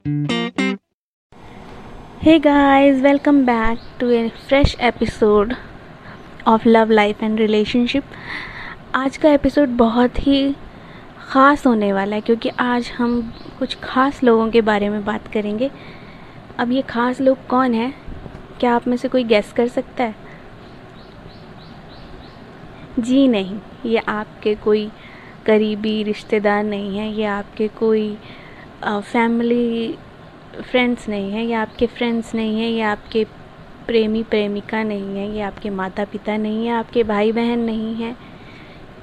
Hey guys, welcome back to a fresh episode of Love Life and Relationship. आज का episode बहुत ही ख़ास होने वाला है क्योंकि आज हम कुछ ख़ास लोगों के बारे में बात करेंगे। अब ये ख़ास लोग कौन है? क्या आप में से कोई गैस कर सकता है? जी नहीं ये आपके कोई करीबी रिश्तेदार नहीं है ये आपके कोई फैमिली फ्रेंड्स नहीं है, ये आपके फ्रेंड्स नहीं है, ये आपके प्रेमी प्रेमिका नहीं है, ये आपके माता पिता नहीं है आपके भाई बहन नहीं है,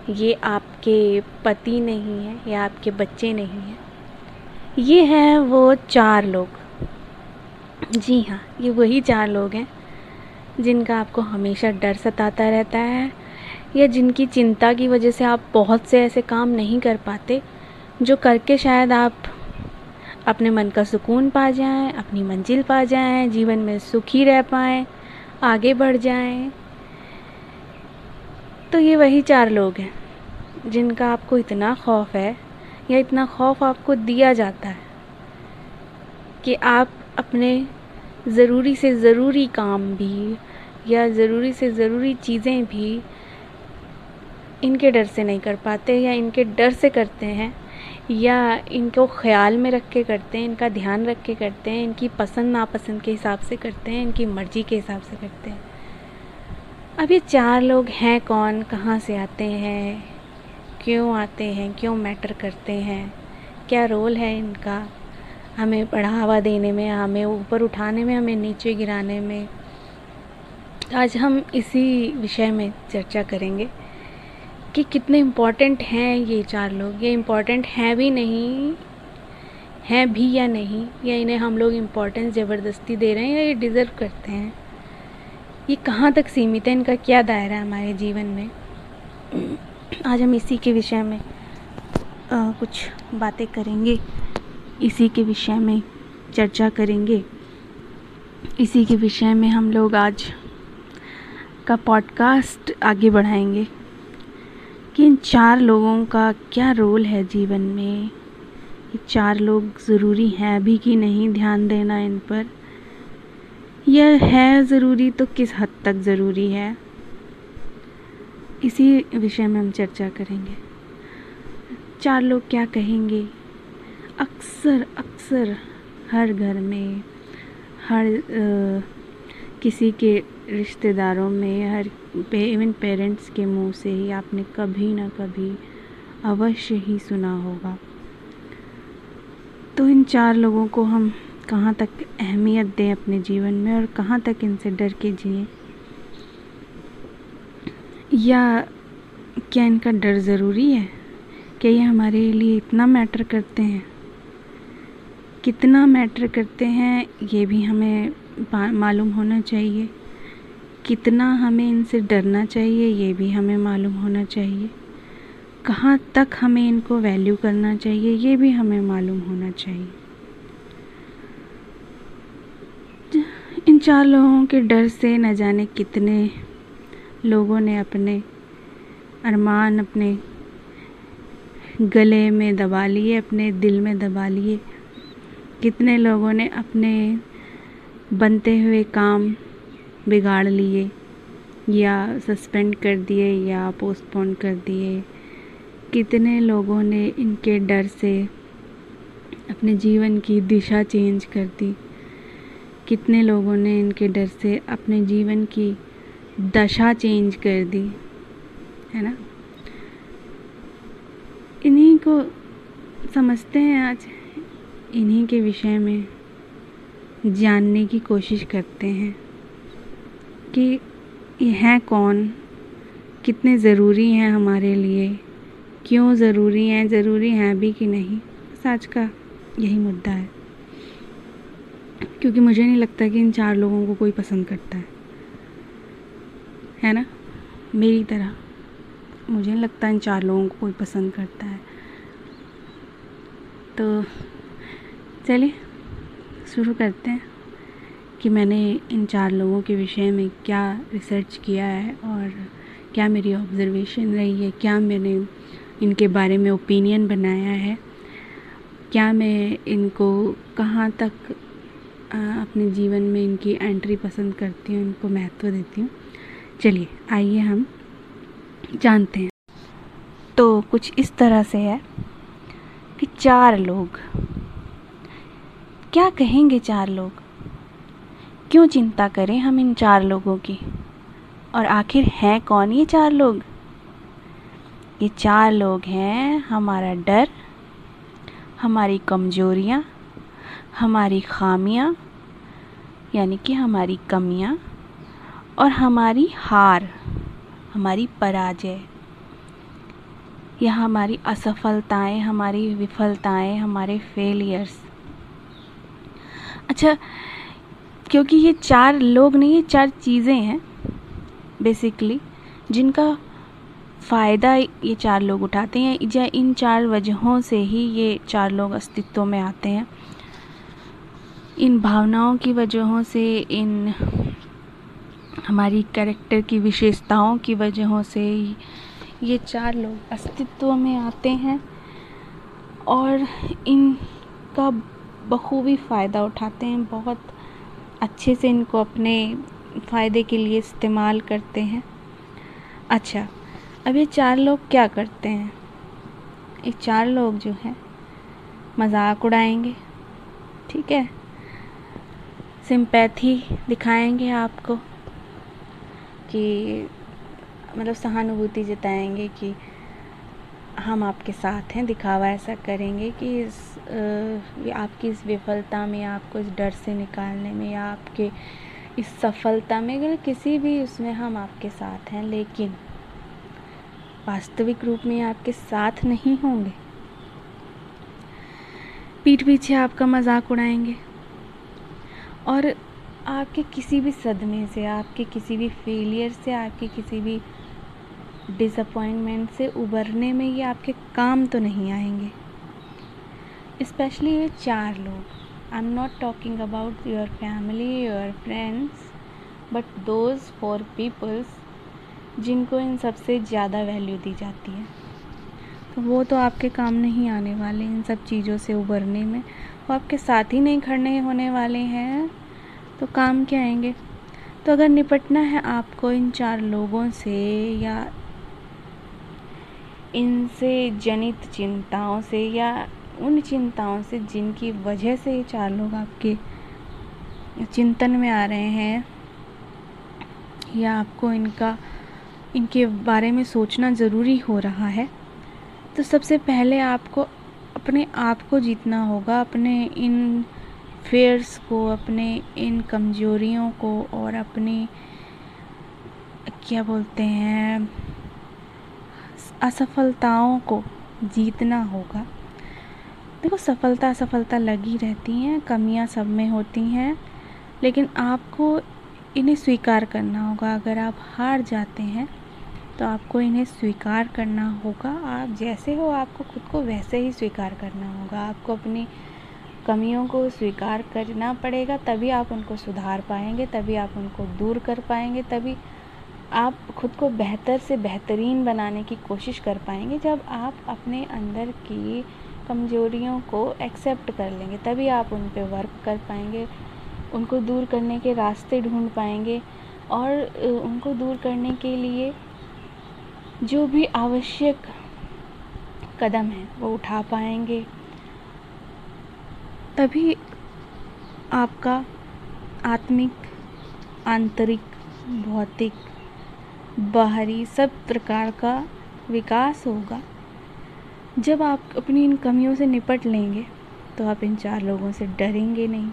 ये आपके पति नहीं है, या आपके बच्चे नहीं हैं। ये हैं वो चार लोग। जी हाँ ये वही चार लोग हैं, जिनका आपको हमेशा डर सताता रहता है, या जिनकी चिंता की वजह से आप बहुत से ऐसे काम नहीं कर पाते, जो करके शायद आप अपने मन का सुकून पा जाएँ, अपनी मंजिल पा जाएँ, जीवन में सुखी रह पाएँ, आगे बढ़ जाएँ। तो ये वही चार लोग हैं जिनका आपको इतना खौफ है या इतना खौफ आपको दिया जाता है कि आप अपने ज़रूरी से ज़रूरी काम भी या ज़रूरी से ज़रूरी चीज़ें भी इनके डर से नहीं कर पाते या इनके डर से करते हैं या इनको ख्याल में रख के करते हैं, इनका ध्यान रख के करते हैं, इनकी पसंद नापसंद के हिसाब से करते हैं, इनकी मर्ज़ी के हिसाब से करते हैं। अब ये चार लोग हैं कौन, कहाँ से आते हैं, क्यों आते हैं, क्यों मैटर करते हैं, क्या रोल है इनका? हमें बढ़ावा देने में, हमें ऊपर उठाने में, हमें नीचे गिराने में। आज हम इसी विषय में चर्चा करेंगे। कि कितने इंपॉर्टेंट हैं ये चार लोग? ये इंपॉर्टेंट हैं भी नहीं हैं भी या नहीं? या इन्हें हम लोग इम्पोर्टेंस ज़बरदस्ती दे रहे हैं या ये डिज़र्व करते हैं? ये कहाँ तक सीमित है? इनका क्या दायरा है हमारे जीवन में? आज हम इसी के विषय में आ, कुछ बातें करेंगे। इसी के विषय में चर्चा करेंगे। इसी के विषय में हम लोग आज का पॉडकास्ट आगे बढ़ाएँगे। कि इन चार लोगों का क्या रोल है जीवन में? ये चार लोग ज़रूरी हैं भी कि नहीं ध्यान देना इन पर। यह है ज़रूरी तो किस हद तक ज़रूरी है? इसी विषय में हम चर्चा करेंगे। चार लोग क्या कहेंगे? अक्सर अक्सर हर घर में हर आ, किसी के रिश्तेदारों में हर इवन पेरेंट्स के मुँह से ही आपने कभी ना कभी अवश्य ही सुना होगा। तो इन चार लोगों को हम कहाँ तक अहमियत दें अपने जीवन में और कहाँ तक इनसे डर के जिए? या क्या इनका डर ज़रूरी है? क्या ये हमारे लिए इतना मैटर करते हैं? कितना मैटर करते हैं, ये भी हमें मालूम होना चाहिए। कितना हमें इनसे डरना चाहिए, ये भी हमें मालूम होना चाहिए। कहाँ तक हमें इनको वैल्यू करना चाहिए, ये भी हमें मालूम होना चाहिए। इन चार लोगों के डर से न जाने कितने लोगों ने अपने अरमान, अपने गले में दबा लिए, अपने दिल में दबा लिए। कितने लोगों ने अपने बनते हुए काम बिगाड़ लिए, या सस्पेंड कर दिए, या पोस्टपोन कर दिए। कितने लोगों ने इनके डर से अपने जीवन की दिशा चेंज कर दी। कितने लोगों ने इनके डर से अपने जीवन की दशा चेंज कर दी, है ना? इन्हीं को समझते हैं आज, इन्हीं के विषय में जानने की कोशिश करते हैं। कि ये हैं कौन? कितने ज़रूरी हैं हमारे लिए? क्यों ज़रूरी हैं? ज़रूरी हैं भी कि नहीं? बस आज का यही मुद्दा है। क्योंकि मुझे नहीं लगता कि इन चार लोगों को कोई पसंद करता है। है ना? मेरी तरह। मुझे नहीं लगता इन चार लोगों को कोई पसंद करता है। तो चलिए, शुरू करते हैं। कि मैंने इन चार लोगों के विषय में क्या रिसर्च किया है और क्या मेरी ऑब्ज़र्वेशन रही है? क्या मैंने इनके बारे में ओपिनियन बनाया है? क्या मैं इनको कहाँ तक अपने जीवन में इनकी एंट्री पसंद करती हूँ, इनको महत्व देती हूँ? चलिए, आइए हम जानते हैं। तो कुछ इस तरह से है कि चार लोग। क्या कहेंगे चार लोग? क्यों चिंता करें हम इन चार लोगों की? और आखिर हैं कौन ये चार लोग? ये चार लोग हैं हमारा डर, हमारी कमजोरियाँ, हमारी खामियाँ, यानी कि हमारी कमियाँ, और हमारी हार, हमारी पराजय। या हमारी असफलताएँ, हमारी विफलताएँ, हमारे फेलियर्स अच्छा क्योंकि ये चार लोग नहीं, ये चार चीज़ें हैं बेसिकली जिनका फ़ायदा ये चार लोग उठाते हैं, या इन चार वजहों से ही ये चार लोग अस्तित्व में आते हैं। इन भावनाओं की वजहों से, इन हमारी कैरेक्टर की विशेषताओं की वजहों से ये चार लोग अस्तित्व में आते हैं, और इनका बखूबी फ़ायदा उठाते हैं, बहुत अच्छे से इनको अपने फ़ायदे के लिए इस्तेमाल करते हैं। अच्छा अब ये चार लोग क्या करते हैं? ये चार लोग जो हैं, मज़ाक उड़ाएँगे, ठीक है? सिंपैथी दिखाएँगे आपको कि मतलब सहानुभूति जताएँगे कि हम आपके साथ हैं, दिखावा ऐसा करेंगे कि इस ये आपकी इस विफलता में, आपको इस डर से निकालने में या आपके इस सफलता में, अगर किसी भी उसमें हम आपके साथ हैं, लेकिन वास्तविक रूप में आपके साथ नहीं होंगे, पीठ पीछे आपका मज़ाक उड़ाएँगे। और आपके किसी भी सदमे से, आपके किसी भी फेलियर से, आपके किसी भी डिसअपॉइंटमेंट से उबरने में ये आपके काम तो नहीं आएँगे। स्पेशली ये चार लोग I am not talking about your family your friends but those for peoples जिनको इन सबसे ज़्यादा वैल्यू दी जाती है। तो वो तो आपके काम नहीं आने वाले इन सब चीज़ों से उबरने में। वो आपके साथ ही नहीं खड़े होने वाले हैं। तो काम क्या आएँगे? तो अगर निपटना है आपको इन चार लोगों से या इनसे जनित चिंताओं से या उन चिंताओं से, जिनकी वजह से ये चार लोग आपके चिंतन में आ रहे हैं, या आपको इनका, इनके बारे में सोचना ज़रूरी हो रहा है तो सबसे पहले आपको, अपने आप को जीतना होगा, अपने इन फेयर्स को, अपने इन कमज़ोरियों को, और अपनी, क्या बोलते हैं, असफलताओं को जीतना होगा। देखो, सफलता असफलता लगी रहती हैं, कमियाँ सब में होती हैं, लेकिन आपको इन्हें स्वीकार करना होगा। अगर आप हार जाते हैं तो आपको इन्हें स्वीकार करना होगा। आप जैसे हो, आपको खुद को वैसे ही स्वीकार करना होगा। आपको अपनी कमियों को स्वीकार करना पड़ेगा, तभी आप उनको सुधार पाएँगे, तभी आप उनको दूर कर पाएँगे, तभी आप खुद को बेहतर से बेहतरीन बनाने की कोशिश कर पाएँगे। जब आप अपने अंदर की कमजोरियों को एक्सेप्ट कर लेंगे, तभी आप उन पर वर्क कर पाएँगे, उनको दूर करने के रास्ते ढूंढ पाएँगे और उनको दूर करने के लिए जो भी आवश्यक कदम है, वो उठा पाएँगे। तभी आपका आत्मिक, आंतरिक, भौतिक, बाहरी सब प्रकार का विकास होगा। जब आप अपनी इन कमियों से निपट लेंगे तो आप इन चार लोगों से डरेंगे नहीं।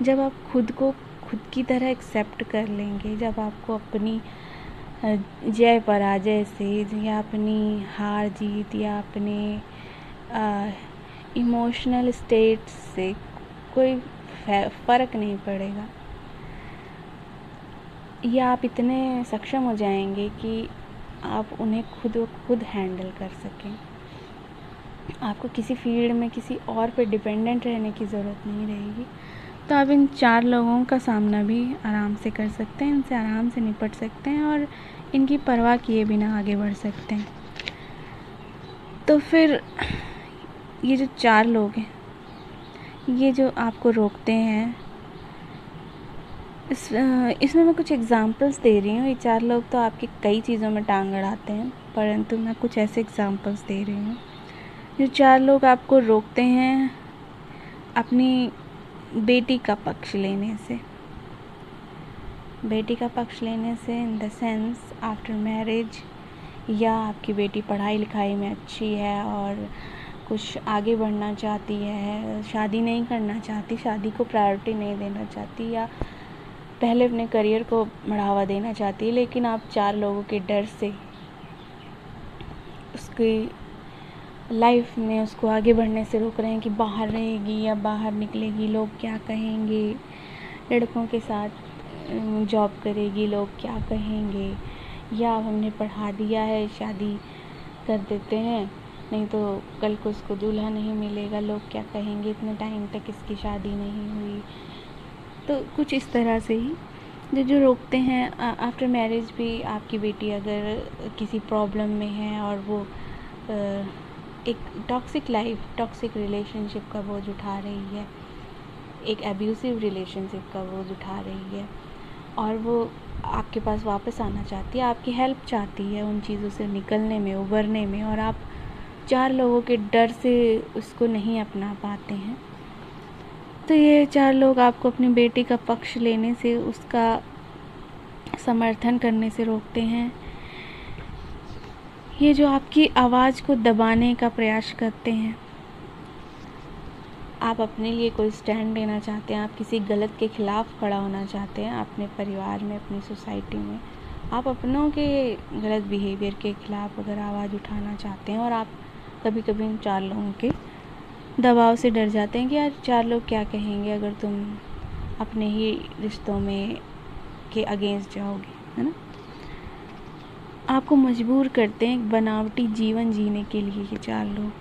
जब आप खुद को खुद की तरह एक्सेप्ट कर लेंगे, जब आपको अपनी जय पराजय से, या अपनी हार जीत, या अपने इमोशनल स्टेट से कोई फ़र्क नहीं पड़ेगा। या आप इतने सक्षम हो जाएँगे कि आप उन्हें खुद खुद हैंडल कर सकें। आपको किसी फ़ील्ड में किसी और पे डिपेंडेंट रहने की ज़रूरत नहीं रहेगी। तो आप इन चार लोगों का सामना भी आराम से कर सकते हैं, इनसे आराम से निपट सकते हैं और इनकी परवाह किए बिना आगे बढ़ सकते हैं। तो फिर ये जो चार लोग हैं, ये जो आपको रोकते हैं इस इसमें मैं कुछ एग्ज़ाम्पल्स दे रही हूँ। ये चार लोग तो आपकी कई चीज़ों में टांग अड़ाते हैं, परंतु मैं कुछ ऐसे एग्ज़ाम्पल्स दे रही हूँ। जो चार लोग आपको रोकते हैं अपनी बेटी का पक्ष लेने से। बेटी का पक्ष लेने से in the sense after marriage या आपकी बेटी पढ़ाई लिखाई में अच्छी है और कुछ आगे बढ़ना चाहती है, शादी नहीं करना चाहती, शादी को प्रायोरिटी नहीं देना चाहती या पहले अपने करियर को बढ़ावा देना चाहती है, लेकिन आप चार लोगों के डर से उसकी लाइफ में उसको आगे बढ़ने से रोक रहे हैं कि बाहर रहेगी या बाहर निकलेगी, लोग क्या कहेंगे? लड़कों के साथ जॉब करेगी, लोग क्या कहेंगे? या हमने पढ़ा दिया है, शादी कर देते हैं, नहीं तो कल को उसको दूल्हा नहीं मिलेगा, लोग क्या कहेंगे? इतने टाइम तक इसकी शादी नहीं हुई। तो कुछ इस तरह से ही। जो जो रोकते हैं आफ्टर मैरिज भी आपकी बेटी अगर किसी प्रॉब्लम में है और वो एक टॉक्सिक लाइफ टॉक्सिक रिलेशनशिप का बोझ उठा रही है, एक एब्यूसिव रिलेशनशिप का बोझ उठा रही है और वो आपके पास वापस आना चाहती है, आपकी हेल्प चाहती है उन चीज़ों से निकलने में उबरने में और आप चार लोगों के डर से उसको नहीं अपना पाते हैं। तो ये चार लोग आपको अपनी बेटी का पक्ष लेने से, उसका समर्थन करने से रोकते हैं। ये जो आपकी आवाज़ को दबाने का प्रयास करते हैं, आप अपने लिए कोई स्टैंड लेना चाहते हैं, आप किसी गलत के ख़िलाफ़ खड़ा होना चाहते हैं, अपने परिवार में, अपनी सोसाइटी में, आप अपनों के गलत बिहेवियर के ख़िलाफ़ अगर आवाज़ उठाना चाहते हैं और आप कभी कभी उन चार लोगों के दबाव से डर जाते हैं कि यार चार लोग क्या कहेंगे अगर तुम अपने ही रिश्तों में के अगेंस्ट जाओगे, है ना? आपको मजबूर करते हैं बनावटी जीवन जीने के लिए ये चार लोग।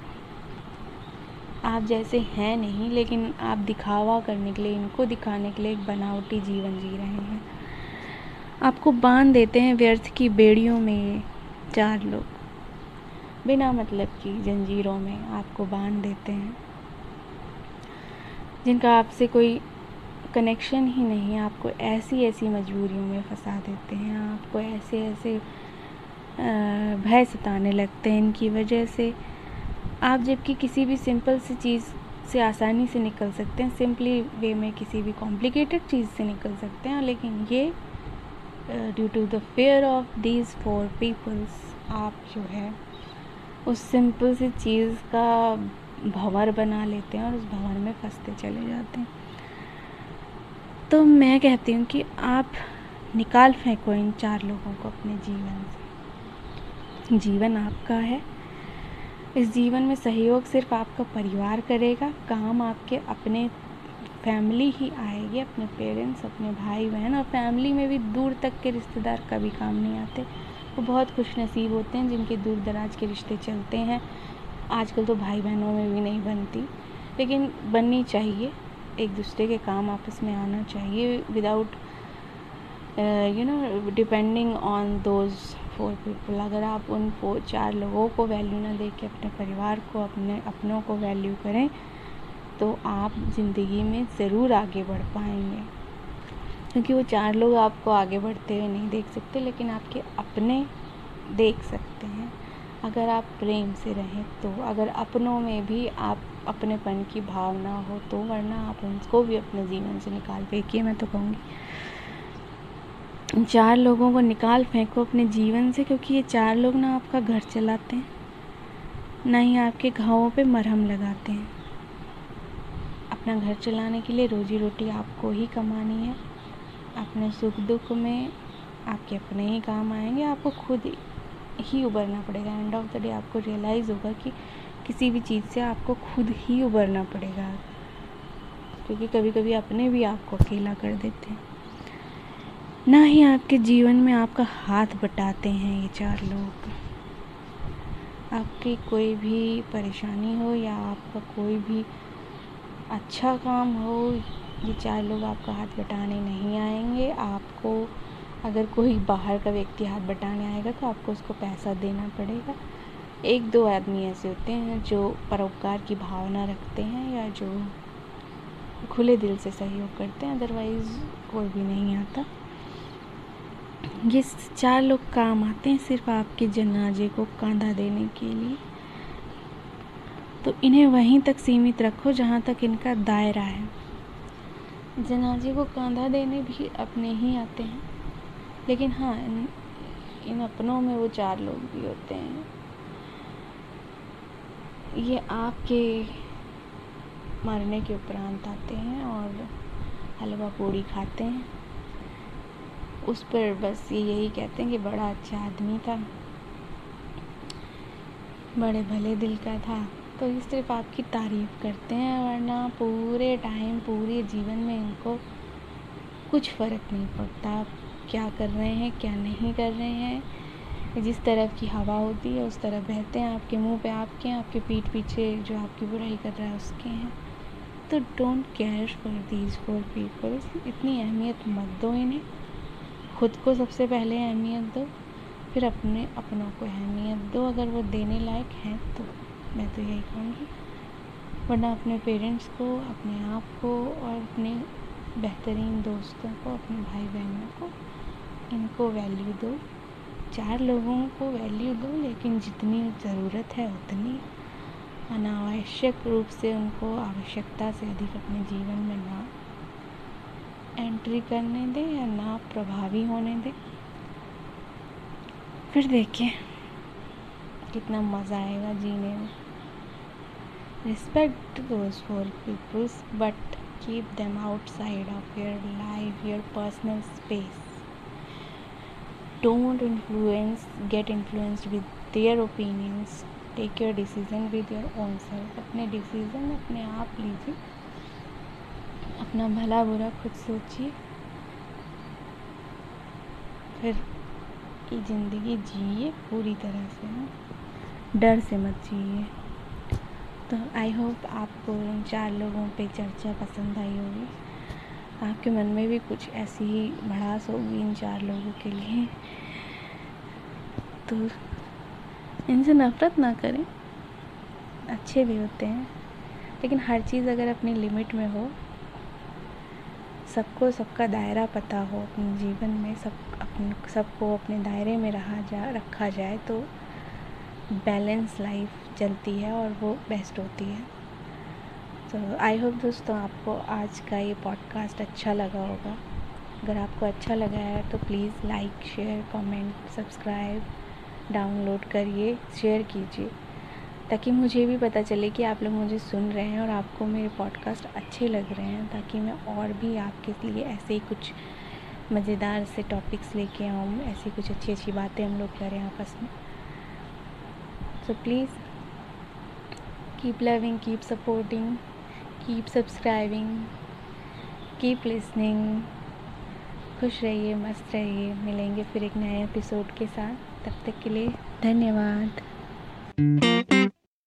आप जैसे हैं नहीं, लेकिन आप दिखावा करने के लिए, इनको दिखाने के लिए एक बनावटी जीवन जी रहे हैं। आपको बाँध देते हैं व्यर्थ की बेड़ियों में चार लोग। बिना मतलब की जंजीरों में आपको बाँध देते हैं। जिनका आपसे कोई कनेक्शन ही नहीं आपको ऐसी ऐसी मजबूरियों में फंसा देते हैं, आपको ऐसे ऐसे भय सताने लगते हैं इनकी वजह से। आप जबकि किसी भी सिंपल सी चीज़ से आसानी से निकल सकते हैं सिंपली वे में किसी भी कॉम्प्लिकेटेड चीज़ से निकल सकते हैं, लेकिन ये due to the fear of these four peoples आप जो है, उस सिंपल सी चीज़ का भंवर बना लेते हैं और उस भंवर में फंसते चले जाते हैं। तो मैं कहती हूँ कि आप निकाल फेंको इन चार लोगों को अपने जीवन से। जीवन आपका है। इस जीवन में सहयोग सिर्फ़ आपका परिवार करेगा, काम आपके अपने फैमिली ही आएगी, अपने पेरेंट्स, अपने भाई बहन और फैमिली में भी दूर तक के रिश्तेदार कभी काम नहीं आते। वो बहुत खुश नसीब होते हैं जिनके दूर दराज के रिश्ते चलते हैं। आजकल तो भाई बहनों में भी नहीं बनती, लेकिन बननी चाहिए। एक दूसरे के काम आपस में आना चाहिए without you know depending on those four people अगर आप उन फोर चार लोगों को वैल्यू ना दे के अपने परिवार को, अपने, अपनों को वैल्यू करें तो आप ज़िंदगी में ज़रूर आगे बढ़ पाएँगे। क्योंकि वो चार लोग आपको आगे बढ़ते हुए नहीं देख सकते, लेकिन आपके अपने देख सकते अगर आप प्रेम से रहें तो अगर अपनों में भी आप अपनेपन की भावना हो तो वरना आप उनको भी अपने जीवन से निकाल फेंकिए, मैं तो कहूँगी। चार लोगों को निकाल फेंको अपने जीवन से, क्योंकि ये चार लोग ना आपका घर चलाते हैं, ना ही आपके घावों पे मरहम लगाते हैं। अपना घर चलाने के लिए रोजी रोटी आपको ही कमानी है। अपने सुख दुख में आपके अपने ही काम आएँगे, आपको खुद ही उबरना पड़ेगा। एंड ऑफ़ द डे आपको रियलाइज़ होगा कि किसी भी चीज़ से आपको खुद ही उबरना पड़ेगा। क्योंकि कभी कभी अपने भी आपको अकेला कर देते हैं। ना ही आपके जीवन में आपका हाथ बटाते हैं ये चार लोग। आपकी कोई भी परेशानी हो या आपका कोई भी अच्छा काम हो, ये चार लोग आपका हाथ बटाने नहीं आएँगे। आपको अगर कोई बाहर का व्यक्ति हाथ बटाने आएगा तो आपको उसको पैसा देना पड़ेगा। एक दो आदमी ऐसे होते हैं जो परोपकार की भावना रखते हैं या जो खुले दिल से सहयोग करते हैं अदरवाइज़ कोई भी नहीं आता। ये चार लोग काम आते हैं सिर्फ़ आपके जनाजे को कांधा देने के लिए। तो इन्हें वहीं तक सीमित रखो जहाँ तक इनका दायरा है। जनाजे को कांधा देने भी अपने ही आते हैं। लेकिन हाँ इन, इन अपनों में वो चार लोग भी होते हैं। ये आपके मरने के उपरांत आते हैं और हलवा पूड़ी खाते हैं। उस पर बस ये यही कहते हैं कि बड़ा अच्छा आदमी था। बड़े भले दिल का था। तो ये सिर्फ़ आपकी तारीफ़ करते हैं वरना पूरे टाइम पूरे जीवन में इनको कुछ फ़र्क नहीं पड़ता। क्या कर रहे हैं, क्या नहीं कर रहे हैं। जिस तरफ़ की हवा होती है, उस तरफ़ बहते हैं। आपके मुँह पे आपके हैं, आपके पीठ पीछे जो आपकी बुराई कर रहा है, उसके हैं। तो don't care for these four peoples इतनी अहमियत मत दो इन्हें। खुद को सबसे पहले अहमियत दो, फिर अपने, अपनों को अहमियत दो। अगर वो देने लायक हैं तो मैं तो यही कहूँगी। वरना अपने पेरेंट्स को, अपने आप को और अपने बेहतरीन दोस्तों को, अपने भाई बहनों को इनको वैल्यू दो। चार लोगों को वैल्यू दो, लेकिन जितनी ज़रूरत है उतनी। अनावश्यक रूप से उनको आवश्यकता से अधिक अपने जीवन में ना एंट्री करने दें या ना प्रभावी होने दें। फिर देखिए कितना मज़ा आएगा जीने में। Respect those four peoples, but keep them outside of your life, your personal space don't influence get influenced with their opinions take your decision with your own self अपने डिसीज़न अपने आप लीजिए अपना भला बुरा खुद सोचिए फिर की ज़िंदगी जिए पूरी तरह से डर से मत जिए तो आई होप आपको इन चार लोगों पे चर्चा पसंद आई होगी आपके मन में भी कुछ ऐसी ही भड़ास होगी इन चार लोगों के लिए। तो इनसे नफ़रत ना करें। अच्छे भी होते हैं। लेकिन हर चीज़ अगर अपनी लिमिट में हो, सबको सबका दायरा पता हो अपने जीवन में, सब अपन, सबको अपने दायरे में रहा जा, रखा जाए तो बैलेंस लाइफ चलती है और वो बेस्ट होती है। तो आई होप दोस्तों आपको आज का ये पॉडकास्ट अच्छा लगा होगा। अगर आपको अच्छा लगा है तो please like share comment subscribe download करिए शेयर कीजिए, ताकि मुझे भी पता चले कि आप लोग मुझे सुन रहे हैं और आपको मेरे पॉडकास्ट अच्छे लग रहे हैं, ताकि मैं और भी आपके लिए ऐसे ही कुछ मज़ेदार से टॉपिक्स लेके आऊँ, ऐसी कुछ अच्छी अच्छी बातें हम लोग करें आपस में। So please keep loving keep supporting keep subscribing keep listening खुश रहिए, मस्त रहिए. मिलेंगे फिर एक नए एपिसोड के साथ. तब तक के लिए धन्यवाद.